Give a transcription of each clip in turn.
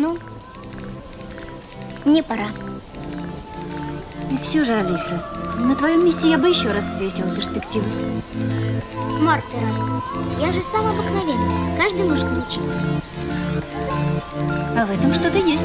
Ну, не пора. Все же, Алиса, на твоем месте я бы еще раз взвесила перспективы. Мартера, я же сам обыкновенный. Каждый может научиться. А в этом что-то есть.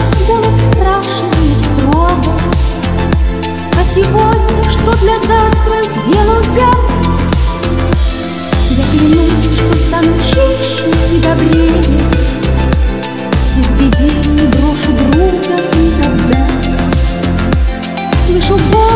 should